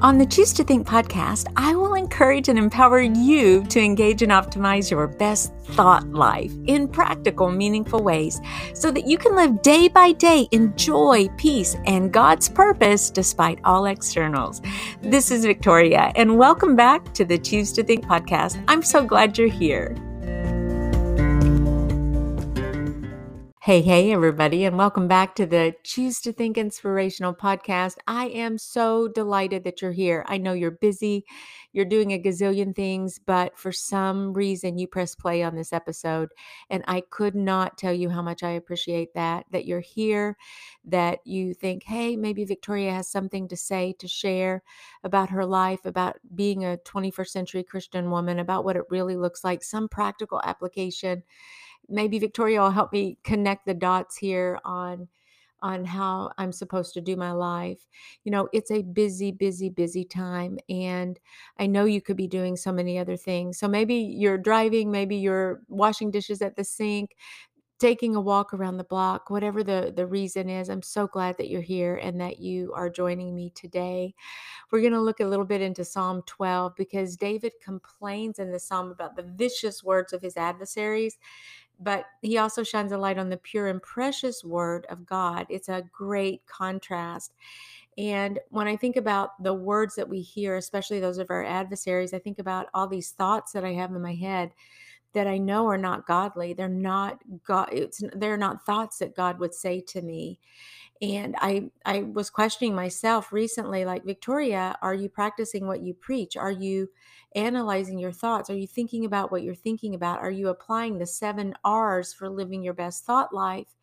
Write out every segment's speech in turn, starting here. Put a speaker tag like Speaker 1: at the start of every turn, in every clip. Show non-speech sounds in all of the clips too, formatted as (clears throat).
Speaker 1: On the Choose to Think podcast, I will encourage and empower you to engage and optimize your best thought life in practical, meaningful ways so that you can live day by day in joy, peace, and God's purpose despite all externals. This is Victoria, and welcome back to the Choose to Think podcast. I'm so glad you're here. Hey, hey, everybody, and welcome back to the Choose to Think Inspirational podcast. I am so delighted that you're here. I know you're busy, you're doing a gazillion things, but for some reason you press play on this episode. And I could not tell you how much I appreciate that, that you're here, that you think, hey, maybe Victoria has something to say, to share about her life, about being a 21st century Christian woman, about what it really looks like, some practical application maybe Victoria will help me connect the dots here on on how I'm supposed to do my life. You know, it's a busy, busy, busy time. And I know you could be doing so many other things. So maybe you're driving, maybe you're washing dishes at the sink, taking a walk around the block, whatever the, the reason is. I'm so glad that you're here and that you are joining me today. We're going to look a little bit into Psalm 12 because David complains in the psalm about the vicious words of his adversaries but he also shines a light on the pure and precious word of God. It's a great contrast. And when I think about the words that we hear, especially those of our adversaries, I think about all these thoughts that I have in my head that I know are not godly. They're not God. It's they're not thoughts that God would say to me. And I I was questioning myself recently, like Victoria, are you practicing what you preach? Are you analyzing your thoughts? Are you thinking about what you're thinking about? Are you applying the seven R's for living your best thought life?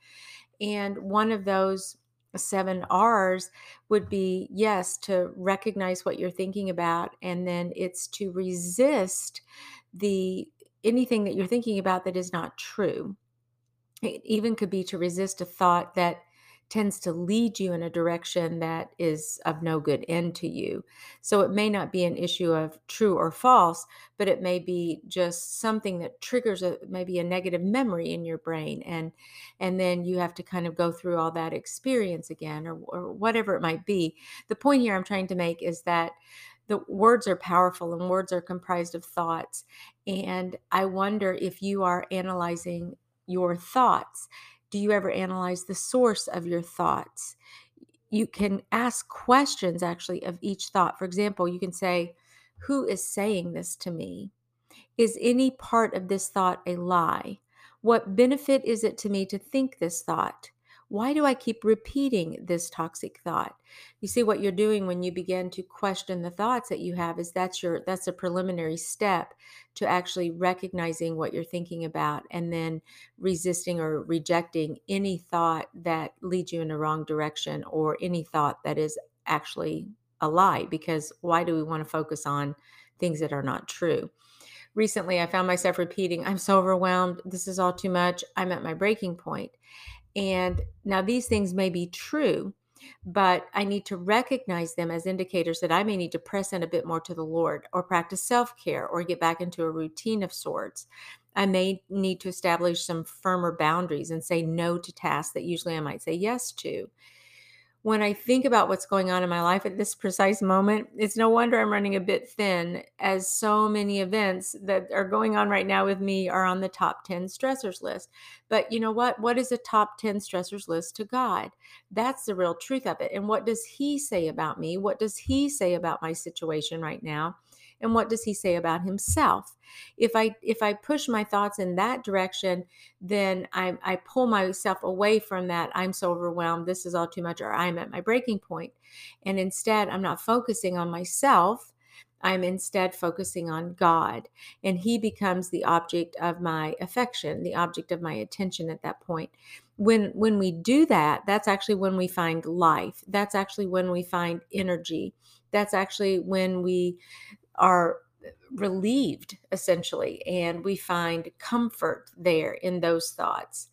Speaker 1: And one of those seven R's would be yes, to recognize what you're thinking about, and then it's to resist the anything that you're thinking about that is not true. It even could be to resist a thought that tends to lead you in a direction that is of no good end to you. So it may not be an issue of true or false, but it may be just something that triggers a maybe a negative memory in your brain and and then you have to kind of go through all that experience again or, or whatever it might be. The point here I'm trying to make is that the words are powerful and words are comprised of thoughts. And I wonder if you are analyzing your thoughts do you ever analyze the source of your thoughts? You can ask questions actually of each thought. For example, you can say, Who is saying this to me? Is any part of this thought a lie? What benefit is it to me to think this thought? Why do I keep repeating this toxic thought? You see what you're doing when you begin to question the thoughts that you have is that's your that's a preliminary step to actually recognizing what you're thinking about and then resisting or rejecting any thought that leads you in the wrong direction or any thought that is actually a lie because why do we want to focus on things that are not true? Recently, I found myself repeating, I'm so overwhelmed. This is all too much. I'm at my breaking point. And now these things may be true, but I need to recognize them as indicators that I may need to press in a bit more to the Lord or practice self care or get back into a routine of sorts. I may need to establish some firmer boundaries and say no to tasks that usually I might say yes to when I think about what's going on in my life at this precise moment, it's no wonder I'm running a bit thin, as so many events that are going on right now with me are on the top 10 stressors list. But you know what? What is a top 10 stressors list to God? That's the real truth of it. And what does He say about me? What does He say about my situation right now? And what does he say about himself if i if i push my thoughts in that direction then i i pull myself away from that i'm so overwhelmed this is all too much or i'm at my breaking point and instead i'm not focusing on myself I'm instead focusing on God, and He becomes the object of my affection, the object of my attention at that point. When when we do that, that's actually when we find life. That's actually when we find energy. That's actually when we are relieved essentially and we find comfort there in those thoughts.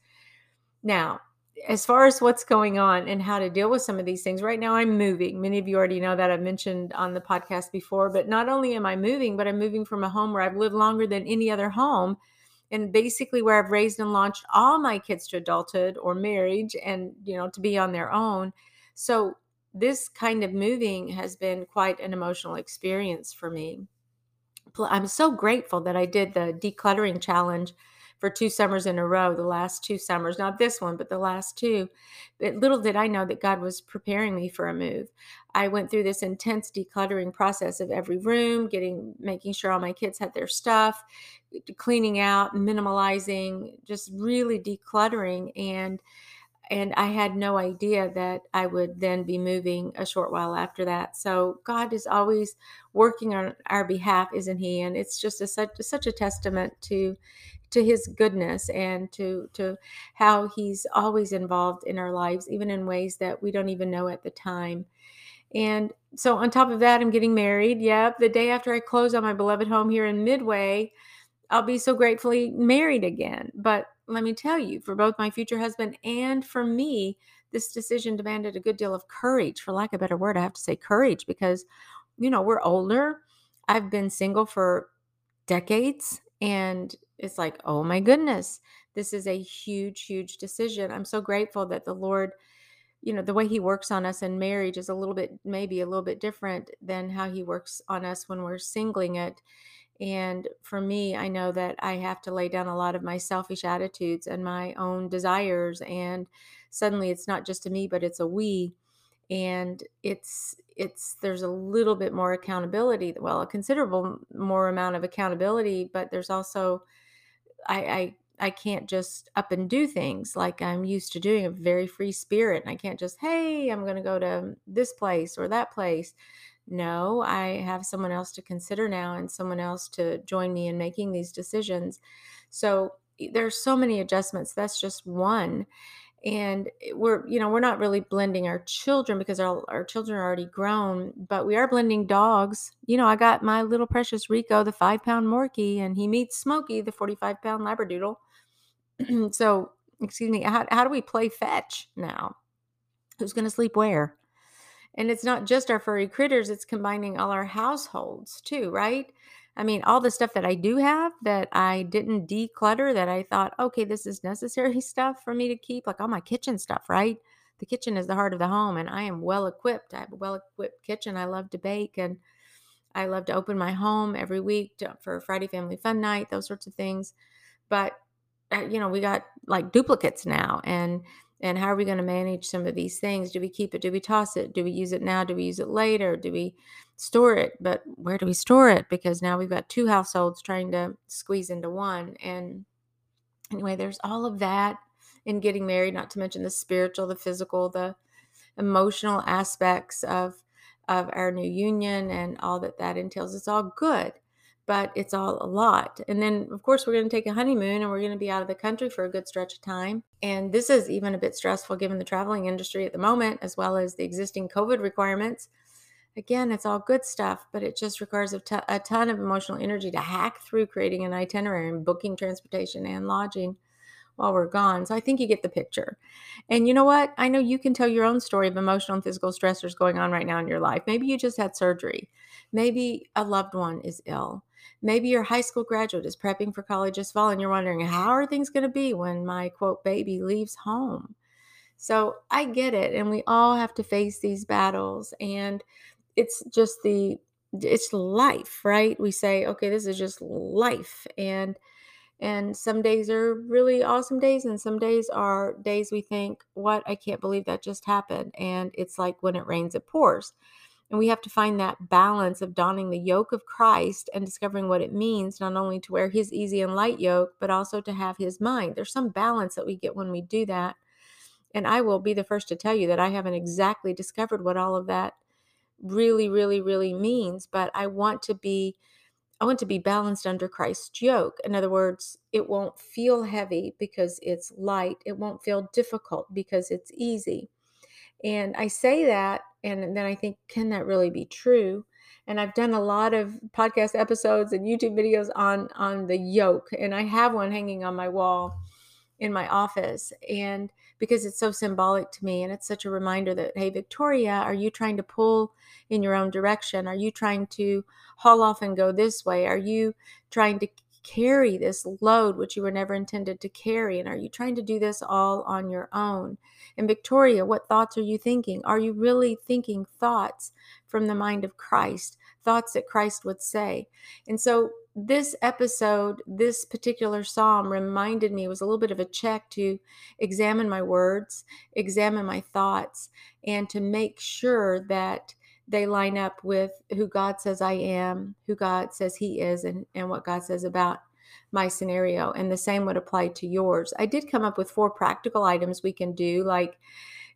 Speaker 1: Now as far as what's going on and how to deal with some of these things right now i'm moving. Many of you already know that i've mentioned on the podcast before but not only am i moving but i'm moving from a home where i've lived longer than any other home and basically where i've raised and launched all my kids to adulthood or marriage and you know to be on their own. So this kind of moving has been quite an emotional experience for me. I'm so grateful that I did the decluttering challenge for two summers in a row, the last two summers, not this one, but the last two. But little did I know that God was preparing me for a move. I went through this intense decluttering process of every room, getting making sure all my kids had their stuff, cleaning out, minimalizing, just really decluttering and and I had no idea that I would then be moving a short while after that. So God is always working on our behalf, isn't He? And it's just a, such such a testament to to His goodness and to to how He's always involved in our lives, even in ways that we don't even know at the time. And so on top of that, I'm getting married. Yep, the day after I close on my beloved home here in Midway, I'll be so gratefully married again. But let me tell you, for both my future husband and for me, this decision demanded a good deal of courage. For lack of a better word, I have to say courage because, you know, we're older. I've been single for decades. And it's like, oh my goodness, this is a huge, huge decision. I'm so grateful that the Lord, you know, the way He works on us in marriage is a little bit, maybe a little bit different than how He works on us when we're singling it. And for me, I know that I have to lay down a lot of my selfish attitudes and my own desires. And suddenly it's not just a me, but it's a we. And it's, it's, there's a little bit more accountability. Well, a considerable more amount of accountability, but there's also, I, I, I can't just up and do things like I'm used to doing a very free spirit. And I can't just, hey, I'm going to go to this place or that place. No, I have someone else to consider now and someone else to join me in making these decisions. So there's so many adjustments. That's just one. And eh, we're, you know, we're not really blending our children because our, our children are already grown, but we are blending dogs. You know, I got my little precious Rico, the five pound Morkie, and he meets Smokey, the 45 pound Labradoodle. (clears throat) so, excuse me, how, how do we play fetch now? Who's going to sleep where? And it's not just our furry critters, it's combining all our households too, right? I mean, all the stuff that I do have that I didn't declutter that I thought, okay, this is necessary (laughs) stuff for me to keep, like all my kitchen stuff, right? The kitchen is the heart of the home, and I am well equipped. I have a well equipped kitchen. I love to bake and I love to open my home every week to, for Friday Family Fun Night, those sorts of things. But, uh, you know, we got like duplicates now. And and how are we going to manage some of these things? Do we keep it? Do we toss it? Do we use it now? Do we use it later? Do we store it? But where do we store it? Because now we've got two households trying to squeeze into one and anyway there's all of that in getting married not to mention the spiritual the physical the emotional aspects of of our new union and all that that entails. It's all good but it's all a lot. And then, of course, we're going to take a honeymoon and we're going to be out of the country for a good stretch of time. And this is even a bit stressful given the traveling industry at the moment, as well as the existing COVID requirements. Again, it's all good stuff, but it just requires a, t- a ton of emotional energy to hack through creating an itinerary and booking transportation and lodging while we're gone. So I think you get the picture. And you know what? I know you can tell your own story of emotional and physical stressors going on right now in your life. Maybe you just had surgery. Maybe a loved one is ill. Maybe your high school graduate is prepping for college this fall and you're wondering, how are things going to be when my quote baby leaves home? So I get it. And we all have to face these battles. And it's just the, it's life, right? We say, okay, this is just life. And, and some days are really awesome days, and some days are days we think, What? I can't believe that just happened. And it's like when it rains, it pours. And we have to find that balance of donning the yoke of Christ and discovering what it means, not only to wear his easy and light yoke, but also to have his mind. There's some balance that we get when we do that. And I will be the first to tell you that I haven't exactly discovered what all of that really, really, really means, but I want to be. I want to be balanced under Christ's yoke. In other words, it won't feel heavy because it's light. It won't feel difficult because it's easy. And I say that, and then I think, can that really be true? And I've done a lot of podcast episodes and YouTube videos on on the yoke, and I have one hanging on my wall in my office, and because it's so symbolic to me, and it's such a reminder that, hey, Victoria, are you trying to pull in your own direction? Are you trying to haul off and go this way? Are you trying to carry this load which you were never intended to carry? And are you trying to do this all on your own? And Victoria, what thoughts are you thinking? Are you really thinking thoughts from the mind of Christ, thoughts that Christ would say? And so this episode, this particular psalm reminded me, was a little bit of a check to examine my words, examine my thoughts, and to make sure that they line up with who God says I am, who God says He is, and, and what God says about my scenario. And the same would apply to yours. I did come up with four practical items we can do, like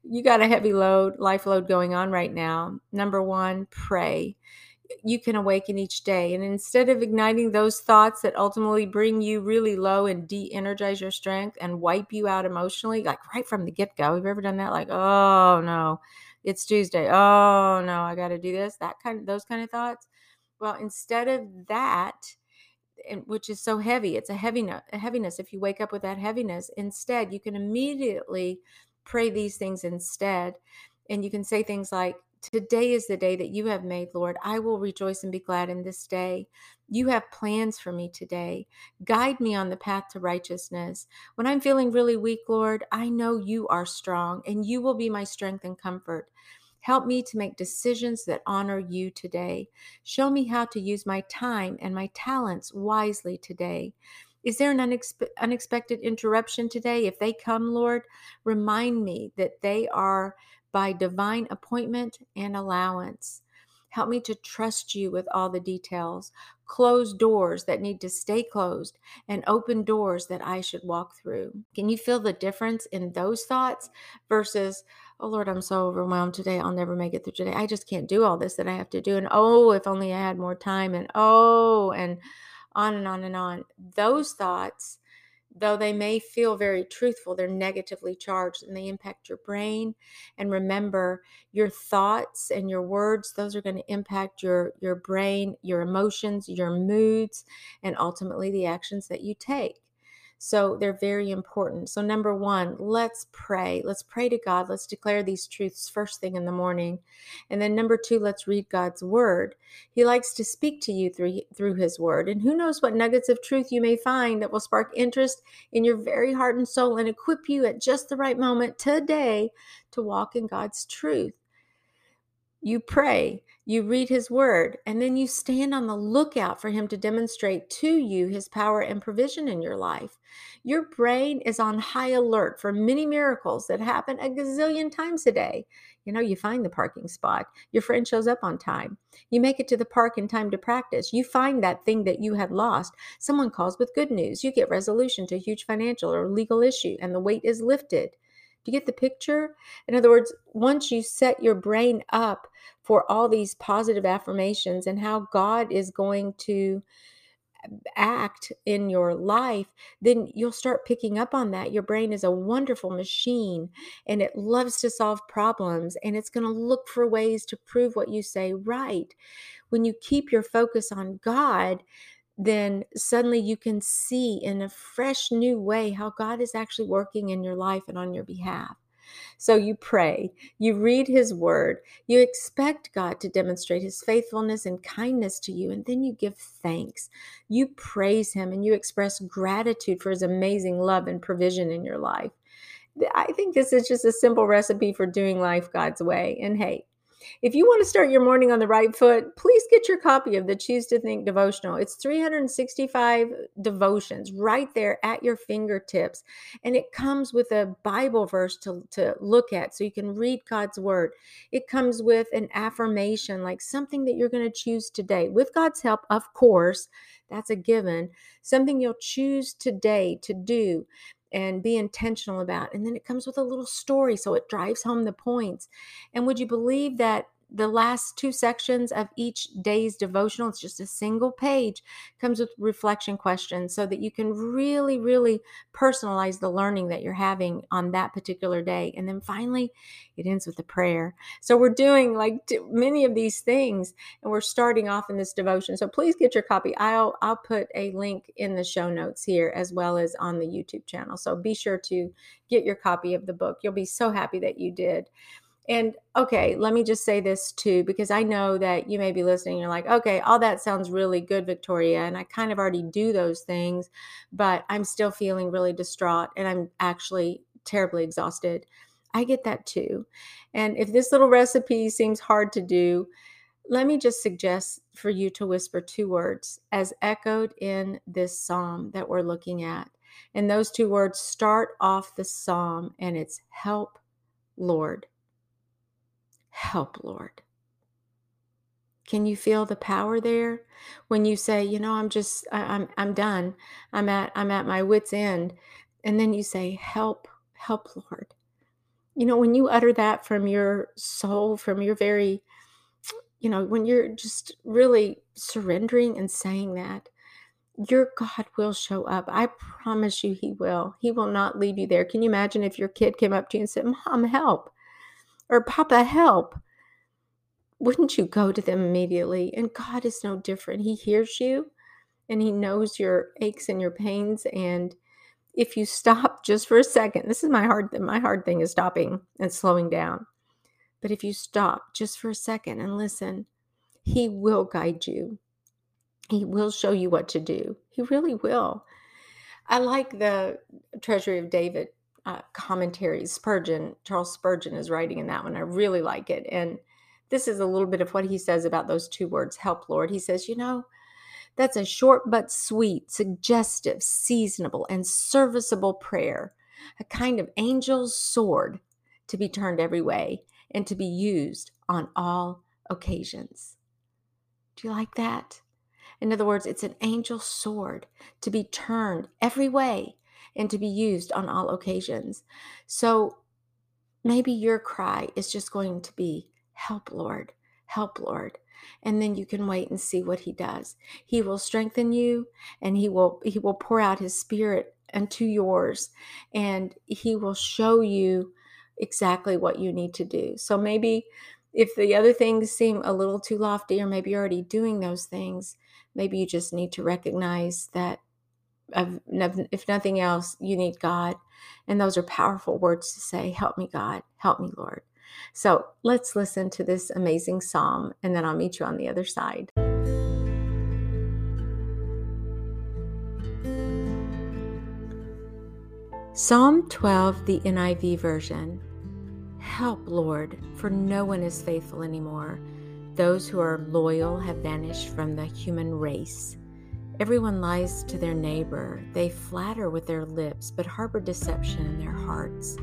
Speaker 1: you got a heavy load, life load going on right now. Number one, pray you can awaken each day. And instead of igniting those thoughts that ultimately bring you really low and de energize your strength and wipe you out emotionally, like right from the get go, have you ever done that? Like, oh no, it's Tuesday. Oh no, I got to do this. That kind of, those kind of thoughts. Well, instead of that, which is so heavy, it's a heaviness, a heaviness. If you wake up with that heaviness, instead, you can immediately pray these things instead. And you can say things like, Today is the day that you have made, Lord. I will rejoice and be glad in this day. You have plans for me today. Guide me on the path to righteousness. When I'm feeling really weak, Lord, I know you are strong and you will be my strength and comfort. Help me to make decisions that honor you today. Show me how to use my time and my talents wisely today. Is there an unexpe- unexpected interruption today? If they come, Lord, remind me that they are by divine appointment and allowance. Help me to trust you with all the details. Close doors that need to stay closed and open doors that I should walk through. Can you feel the difference in those thoughts versus, oh Lord, I'm so overwhelmed today. I'll never make it through today. I just can't do all this that I have to do. And oh, if only I had more time. And oh, and on and on and on. Those thoughts though they may feel very truthful, they're negatively charged and they impact your brain. And remember, your thoughts and your words, those are going to impact your, your brain, your emotions, your moods, and ultimately the actions that you take. So they're very important. So, number one, let's pray. Let's pray to God. Let's declare these truths first thing in the morning. And then, number two, let's read God's word. He likes to speak to you through, through his word. And who knows what nuggets of truth you may find that will spark interest in your very heart and soul and equip you at just the right moment today to walk in God's truth. You pray you read his word, and then you stand on the lookout for him to demonstrate to you his power and provision in your life. Your brain is on high alert for many miracles that happen a gazillion times a day. You know, you find the parking spot, your friend shows up on time, you make it to the park in time to practice, you find that thing that you had lost, someone calls with good news, you get resolution to a huge financial or legal issue, and the weight is lifted. Do you get the picture? In other words, once you set your brain up for all these positive affirmations and how God is going to act in your life, then you'll start picking up on that. Your brain is a wonderful machine and it loves to solve problems and it's going to look for ways to prove what you say right. When you keep your focus on God, then suddenly you can see in a fresh new way how God is actually working in your life and on your behalf. So you pray, you read his word, you expect God to demonstrate his faithfulness and kindness to you, and then you give thanks. You praise him and you express gratitude for his amazing love and provision in your life. I think this is just a simple recipe for doing life God's way. And hey, if you want to start your morning on the right foot, please get your copy of the Choose to Think devotional. It's 365 devotions right there at your fingertips. And it comes with a Bible verse to, to look at so you can read God's word. It comes with an affirmation, like something that you're going to choose today. With God's help, of course, that's a given. Something you'll choose today to do and be intentional about. And then it comes with a little story so it drives home the points. And would you believe that the last two sections of each day's devotional it's just a single page comes with reflection questions so that you can really really personalize the learning that you're having on that particular day. And then finally it ends with a prayer. So we're doing like many of these things and we're starting off in this devotion. So please get your copy. I'll i'll put a link in the show notes here as well as on the youtube channel. So be sure to get your copy of the book. You'll be so happy that you did And okay, let me just say this too, because I know that you may be listening. You're like, okay, all that sounds really good, Victoria. And I kind of already do those things, but I'm still feeling really distraught and I'm actually terribly exhausted. I get that too. And if this little recipe seems hard to do, let me just suggest for you to whisper two words as echoed in this psalm that we're looking at. And those two words start off the psalm, and it's help, Lord. Help, Lord. Can you feel the power there when you say, you know, I'm just I, I'm I'm done. I'm at I'm at my wits end. And then you say, help, help, Lord. You know, when you utter that from your soul, from your very you know, when you're just really surrendering and saying that, your God will show up. I promise you, He will. He will not leave you there. Can you imagine if your kid came up to you and said, Mom, help, or Papa, help? Wouldn't you go to them immediately? And God is no different. He hears you and He knows your aches and your pains. And if you stop (laughs) just for a second, this is my hard my hard thing is stopping and slowing down. But if you stop just for a second and listen, He will guide you. He will show you what to do. He really will. I like the Treasury of David uh, commentaries. Spurgeon, Charles Spurgeon is writing in that one. I really like it. And this is a little bit of what he says about those two words, help, Lord. He says, you know, that's a short but sweet, suggestive, seasonable, and serviceable prayer, a kind of angel's sword to be turned every way and to be used on all occasions. Do you like that? In other words, it's an angel's sword to be turned every way and to be used on all occasions. So maybe your cry is just going to be, Help, Lord, help, Lord. And then you can wait and see what he does. He will strengthen you and he will he will pour out his spirit into yours and he will show you exactly what you need to do. So maybe if the other things seem a little too lofty, or maybe you're already doing those things, maybe you just need to recognize that if nothing else, you need God. And those are powerful words to say, Help me, God. Help me, Lord. So let's listen to this amazing psalm, and then I'll meet you on the other side. Psalm 12, the NIV version. Help, Lord, for no one is faithful anymore. Those who are loyal have vanished from the human race. Everyone lies to their neighbor. They flatter with their lips, but harbor deception in their hearts.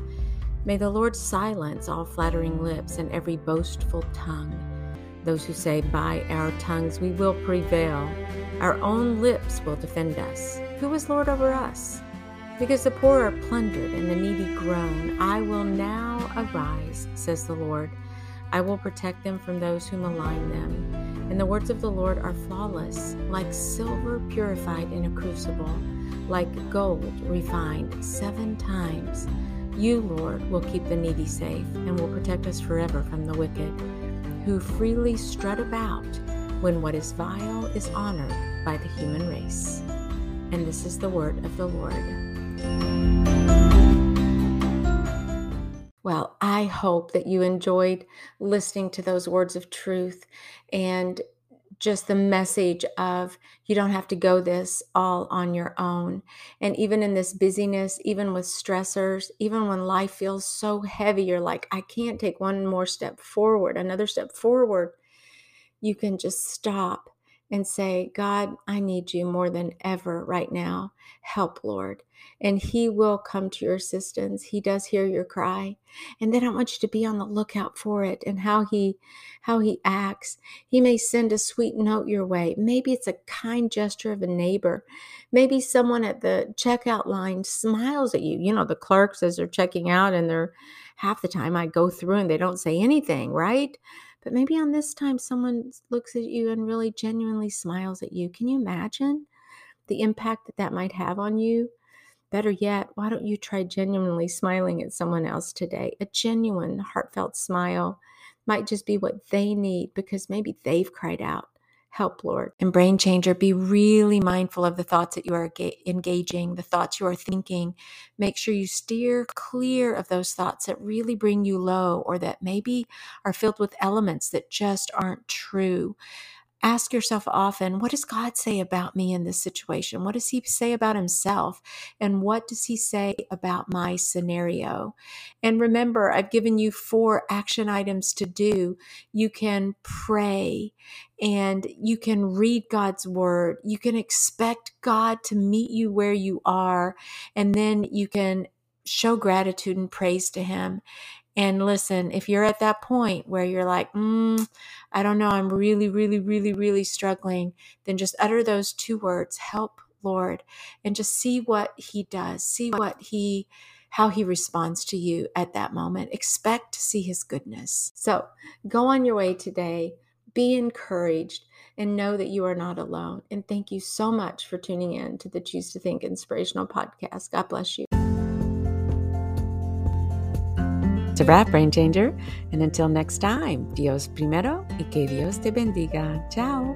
Speaker 1: May the Lord silence all flattering lips and every boastful tongue. Those who say, By our tongues we will prevail, our own lips will defend us. Who is Lord over us? Because the poor are plundered and the needy groan, I will now arise, says the Lord. I will protect them from those who malign them. And the words of the Lord are flawless, like silver purified in a crucible, like gold refined seven times. You, Lord, will keep the needy safe and will protect us forever from the wicked, who freely strut about when what is vile is honored by the human race. And this is the word of the Lord. Well, I hope that you enjoyed listening to those words of truth and just the message of you don't have to go this all on your own. And even in this busyness, even with stressors, even when life feels so heavy, you're like, I can't take one more step forward, another step forward. You can just stop and say, God, I need you more than ever right now. Help, Lord. And He will come to your assistance. He does hear your cry. And then I want you to be on the lookout for it and how He how He acts. He may send a sweet note your way. Maybe it's a kind gesture of a neighbor. Maybe someone at the checkout line smiles at you. You know, the clerks as they're checking out and they're half the time I go through and they don't say anything, right? But maybe on this time, someone looks at you and really genuinely smiles at you. Can you imagine the impact that that might have on you? Better yet, why don't you try genuinely smiling at someone else today? A genuine, heartfelt smile might just be what they need because maybe they've cried out, Help, Lord. And Brain Changer, be really mindful of the thoughts that you are engaging, the thoughts you are thinking. Make sure you steer clear of those thoughts that really bring you low or that maybe are filled with elements that just aren't true ask yourself often what does God say about me in this situation? What does He say about Himself? And what does He say about my scenario? And remember, I've given you four action items to do. You can pray and you can read God's word. You can expect God to meet you where you are. And then you can show gratitude and praise to Him. And listen, if you're at that point where you're like, mm, I don't know, I'm really, really, really, really struggling, then just utter those two words, help, Lord, and just see what He does. See what He, how He responds to you at that moment. Expect to see His goodness. So go on your way today. Be encouraged and know that you are not alone. And thank you so much for tuning in to the Choose to Think Inspirational Podcast. God bless you. It's a wrap, Brain Changer. And until next time, Dios primero y que Dios te bendiga. Ciao.